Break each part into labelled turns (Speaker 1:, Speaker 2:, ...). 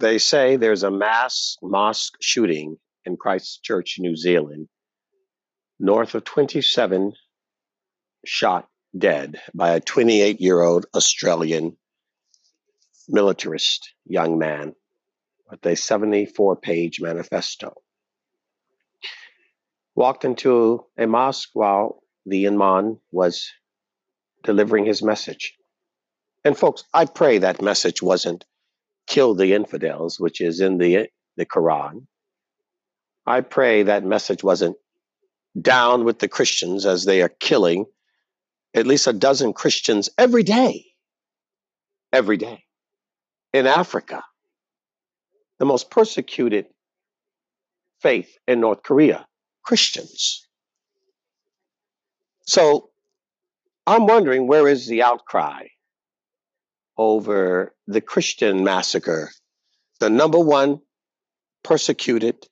Speaker 1: They say there's a mass mosque shooting in Christchurch, New Zealand, north of 27 shot dead by a 28 year old Australian militarist young man with a 74 page manifesto. Walked into a mosque while the Imam was delivering his message. And folks, I pray that message wasn't kill the infidels, which is in the, the Quran. I pray that message wasn't down with the Christians as they are killing at least a dozen Christians every day. Every day. In Africa, the most persecuted faith in North Korea, Christians. So I'm wondering where is the outcry over the Christian massacre, the number one persecuted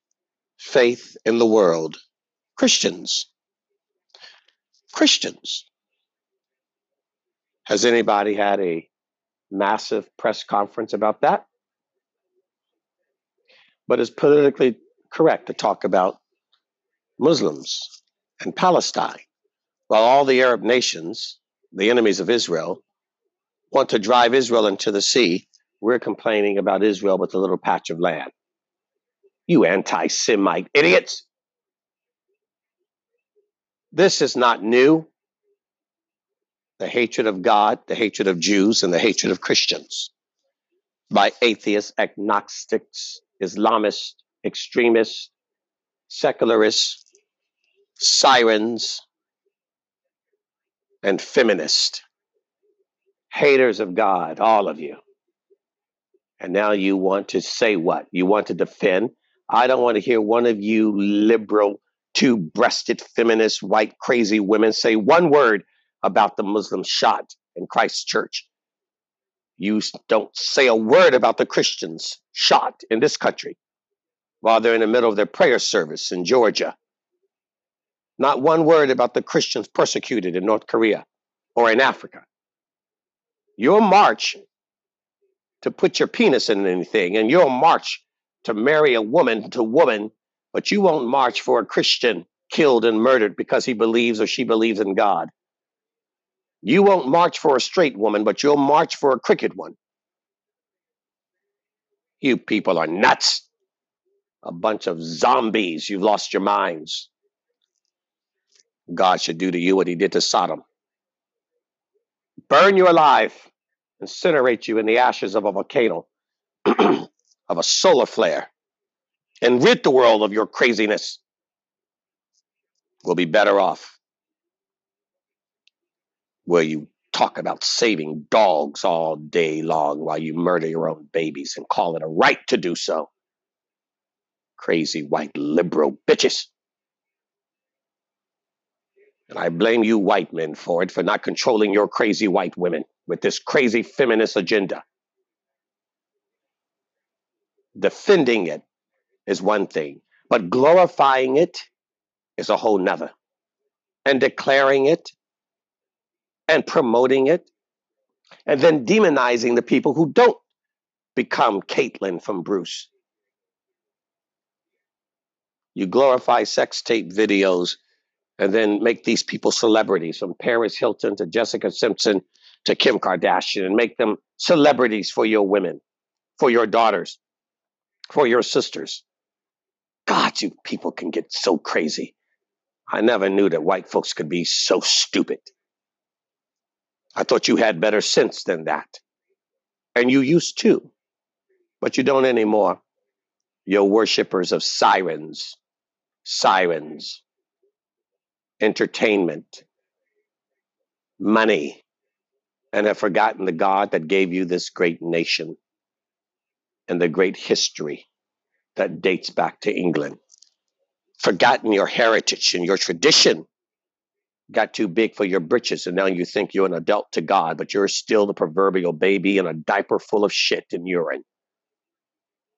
Speaker 1: faith in the world? Christians. Christians. Has anybody had a massive press conference about that? But it's politically correct to talk about Muslims and Palestine, while all the Arab nations, the enemies of Israel, want to drive Israel into the sea. We're complaining about Israel with a little patch of land. You anti Semite idiots. This is not new the hatred of God, the hatred of Jews, and the hatred of Christians by atheists, agnostics, Islamists, extremists, secularists, sirens, and feminists, haters of God, all of you. And now you want to say what? You want to defend? I don't want to hear one of you liberal, two breasted feminist, white, crazy women say one word about the Muslim shot in Christchurch. You don't say a word about the Christians shot in this country while they're in the middle of their prayer service in Georgia. Not one word about the Christians persecuted in North Korea or in Africa. Your march to put your penis in anything, and your march to marry a woman to woman, but you won't march for a Christian killed and murdered because he believes or she believes in God. You won't march for a straight woman, but you'll march for a crooked one. You people are nuts. A bunch of zombies. You've lost your minds. God should do to you what he did to Sodom burn you alive, incinerate you in the ashes of a volcano, of a solar flare, and rid the world of your craziness. We'll be better off where you talk about saving dogs all day long while you murder your own babies and call it a right to do so. Crazy white liberal bitches. And I blame you white men for it, for not controlling your crazy white women with this crazy feminist agenda. Defending it is one thing, but glorifying it is a whole nother. And declaring it and promoting it, and then demonizing the people who don't become Caitlyn from Bruce. You glorify sex tape videos and then make these people celebrities from Paris Hilton to Jessica Simpson to Kim Kardashian and make them celebrities for your women, for your daughters, for your sisters. God, you people can get so crazy. I never knew that white folks could be so stupid. I thought you had better sense than that. And you used to, but you don't anymore. You're worshippers of sirens, sirens, entertainment, money, and have forgotten the God that gave you this great nation and the great history that dates back to England. Forgotten your heritage and your tradition got too big for your britches and now you think you're an adult to God, but you're still the proverbial baby in a diaper full of shit and urine.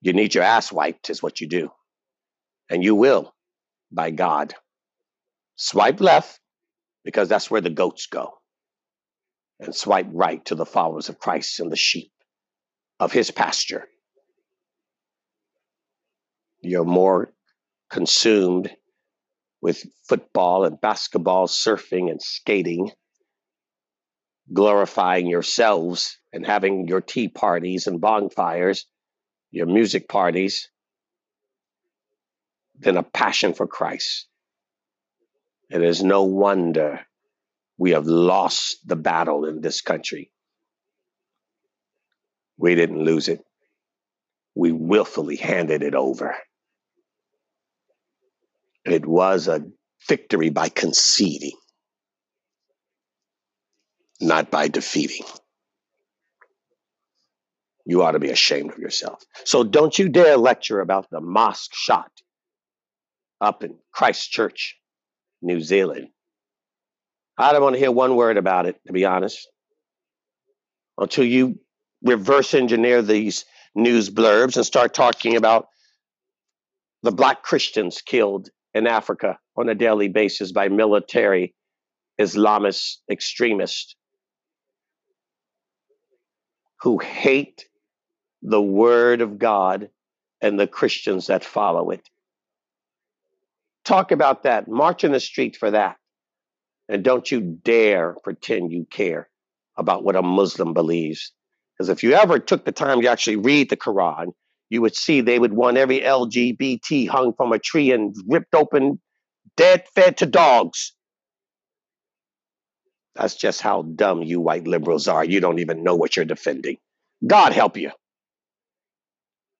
Speaker 1: You need your ass wiped, is what you do. And you will, by God. Swipe left, because that's where the goats go. And swipe right to the followers of Christ and the sheep of his pasture. You're more consumed with football and basketball, surfing and skating, glorifying yourselves and having your tea parties and bonfires, your music parties, than a passion for Christ. It is no wonder we have lost the battle in this country. We didn't lose it. We willfully handed it over. It was a victory by conceding, not by defeating. You ought to be ashamed of yourself. So don't you dare lecture about the mosque shot up in Christchurch, New Zealand. I don't want to hear one word about it, to be honest, until you reverse engineer these news blurbs and start talking about the black Christians killed in Africa on a daily basis by military Islamist extremists who hate the word of God and the Christians that follow it. Talk about that. March in the street for that. And don't you dare pretend you care about what a Muslim believes. Because if you ever took the time to actually read the Quran, you would see they would want every LGBT hung from a tree and ripped open, dead, fed to dogs. That's just how dumb you white liberals are. You don't even know what you're defending. God help you.